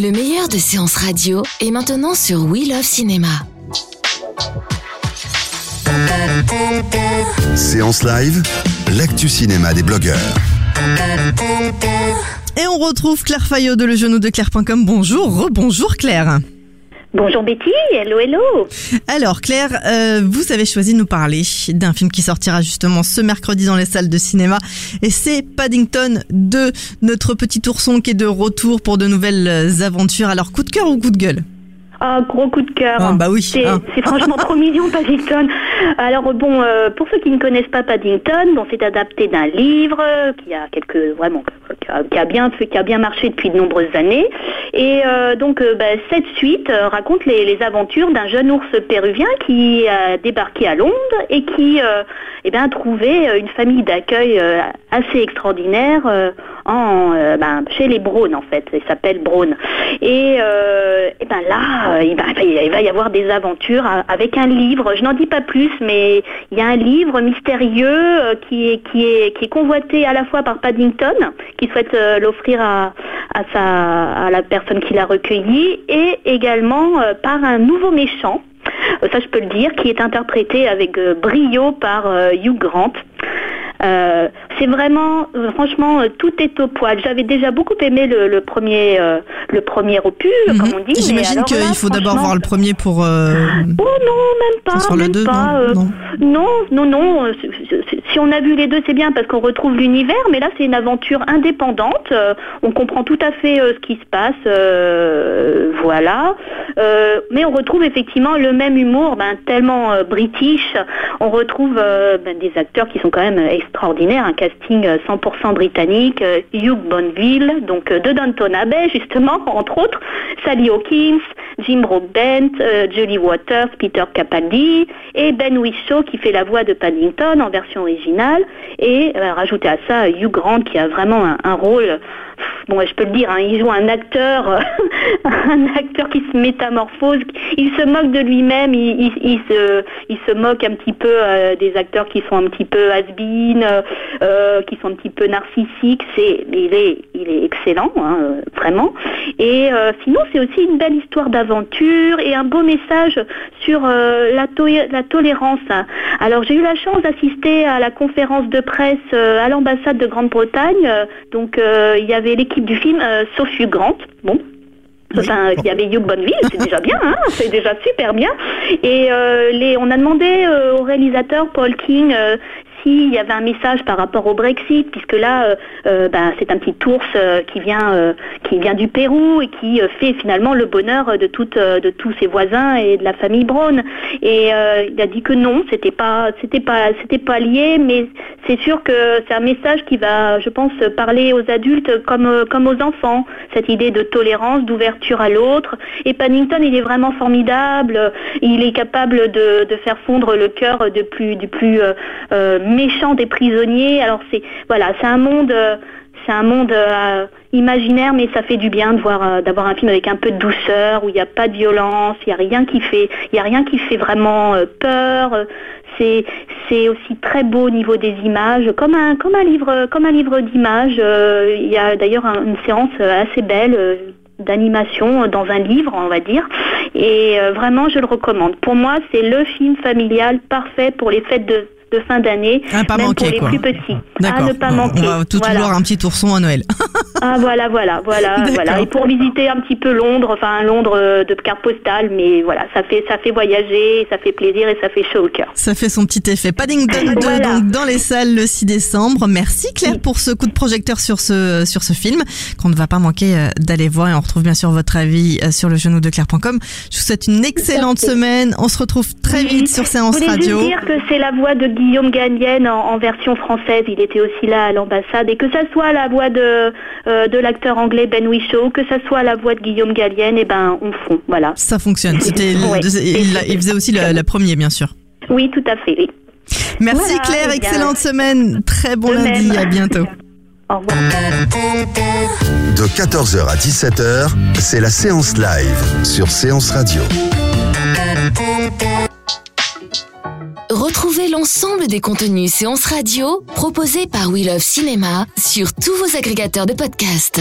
Le meilleur de séances radio est maintenant sur We Love Cinéma. Séance live, l'actu cinéma des blogueurs. Et on retrouve Claire Fayot de legenou-de-claire.com. Bonjour, rebonjour Claire. Bonjour Betty, hello hello. Alors Claire, euh, vous avez choisi de nous parler d'un film qui sortira justement ce mercredi dans les salles de cinéma et c'est Paddington 2, notre petit ourson qui est de retour pour de nouvelles aventures. Alors coup de cœur ou coup de gueule? Ah, gros coup de cœur. Ah, bah oui. C'est Ah. c'est franchement trop mignon, Paddington. Alors bon, euh, pour ceux qui ne connaissent pas Paddington, bon, c'est adapté d'un livre qui a quelques vraiment qui a, qui a bien qui a bien marché depuis de nombreuses années. Et euh, donc euh, bah, cette suite raconte les, les aventures d'un jeune ours péruvien qui a débarqué à Londres et qui euh, eh bien, a trouvé une famille d'accueil assez extraordinaire euh, ben, chez les Braun en fait. Il s'appelle. Et, euh, eh ben là, euh, il, va, il va y avoir des aventures avec un livre. Je n'en dis pas plus, mais il y a un livre mystérieux qui, est, qui, est, qui est convoité à la fois par Paddington, qui souhaite l'offrir à, à, sa, à la personne qui l'a recueilli, et également par un nouveau méchant. Ça, je peux le dire, qui est interprété avec brio par Hugh Grant. Euh, c'est vraiment, euh, franchement, euh, tout est au poil. J'avais déjà beaucoup aimé le, le premier, euh, le premier opus, comme on dit. Mhm. J'imagine qu'il faut d'abord voir le premier pour... euh, Oh non, même pas, le même deux, pas. non, non. non, non, non. Si on a vu les deux, c'est bien parce qu'on retrouve l'univers, mais là, c'est une aventure indépendante. euh, on comprend tout à fait euh, ce qui se passe, euh, voilà. Mais on retrouve effectivement le même humour, ben, tellement british. On retrouve ben, des acteurs qui sont quand même extraordinaires, un casting euh, 100% britannique. Hugh Bonneville, donc de Downton Abbey, justement, entre autres. Sally Hawkins, Jim Broadbent, Julie Waters, Peter Capaldi et Ben Whishaw qui fait la voix de Paddington en version originale et euh, rajouter à ça Hugh Grant qui a vraiment un, rôle bon je peux le dire hein, il joue un acteur euh, un acteur qui se métamorphose il se moque de lui-même il, se il se moque un petit peu euh, des acteurs qui sont un petit peu euh, qui sont un petit peu narcissiques. C'est il est il est excellent hein, vraiment. Et sinon c'est aussi une belle histoire d'aventure et un beau message sur la, la tolérance. Alors j'ai eu la chance d'assister à la conférence de presse euh, à l'ambassade de Grande-Bretagne. Euh, donc euh, il y avait l'équipe du film Sophie Grant. Bon. Enfin, il y avait Hugh Bonneville, c'est déjà bien, hein, c'est déjà super bien. Et euh, les, on a demandé euh, au réalisateur Paul King euh, s'il y avait un message par rapport au Brexit, puisque là, euh, euh, ben, c'est un petit ours euh, qui vient, qui vient du Pérou et qui fait finalement le bonheur de toutes, de tous ses voisins et de la famille Brown. Et il a dit que non, c'était pas, c'était pas, c'était pas lié, mais c'est sûr que c'est un message qui va, je pense, parler aux adultes comme, comme aux enfants. Cette idée de tolérance, d'ouverture à l'autre. Et Paddington, il est vraiment formidable. Il est capable de, faire fondre le cœur de plus, du plus méchant des prisonniers. Alors c'est, voilà, c'est un monde. euh, c'est un monde euh, imaginaire, mais ça fait du bien de voir, euh, d'avoir un film avec un peu de douceur, où il n'y a pas de violence, il n'y a rien qui fait, il y a rien qui fait vraiment peur. C'est, c'est aussi très beau au niveau des images, comme un, comme un livre, comme un livre d'images. Il y a d'ailleurs un- une séance assez belle. d'animation dans un livre, on va dire. Et vraiment, je le recommande. Pour moi, c'est le film familial parfait pour les fêtes de, de fin d'année, pas même manquer, pour les quoi. plus petits. À D'accord. ne pas On- manquer. On va tout Voilà. voir un petit ourson à Noël. Ah voilà, voilà, voilà, voilà. Et pour visiter un petit peu Londres, enfin Londres euh, de carte postale, mais voilà, ça fait ça fait voyager, ça fait plaisir et ça fait chaud au cœur. Ça fait son petit effet. Paddington 2 Voilà. donc dans les salles le 6 décembre. Merci Claire pour ce coup de projecteur sur ce sur ce film qu'on ne va pas manquer euh, d'aller voir et on retrouve bien sûr votre avis euh, sur le genou de claire.com. Je vous souhaite une excellente semaine. On se retrouve très vite sur Je Séance voulais Radio. juste dire que c'est la voix de Guillaume Gallienne en, en version française. Il était aussi là à l'ambassade et que ça soit la voix de euh, de l'acteur anglais Ben Whishaw, que ça soit la voix de Guillaume Gallienne, et ben on fond, voilà. Ça fonctionne. C'était Ouais. il, il faisait aussi le, le premier bien sûr. Oui, tout à fait. Oui. Merci Voilà, Claire, eh bien, excellente semaine. Très bon de lundi, même. à bientôt. Au revoir. De 14h à 17h, c'est la séance live sur Séance Radio. L'ensemble des contenus séances radio proposés par We Love Cinéma sur tous vos agrégateurs de podcasts.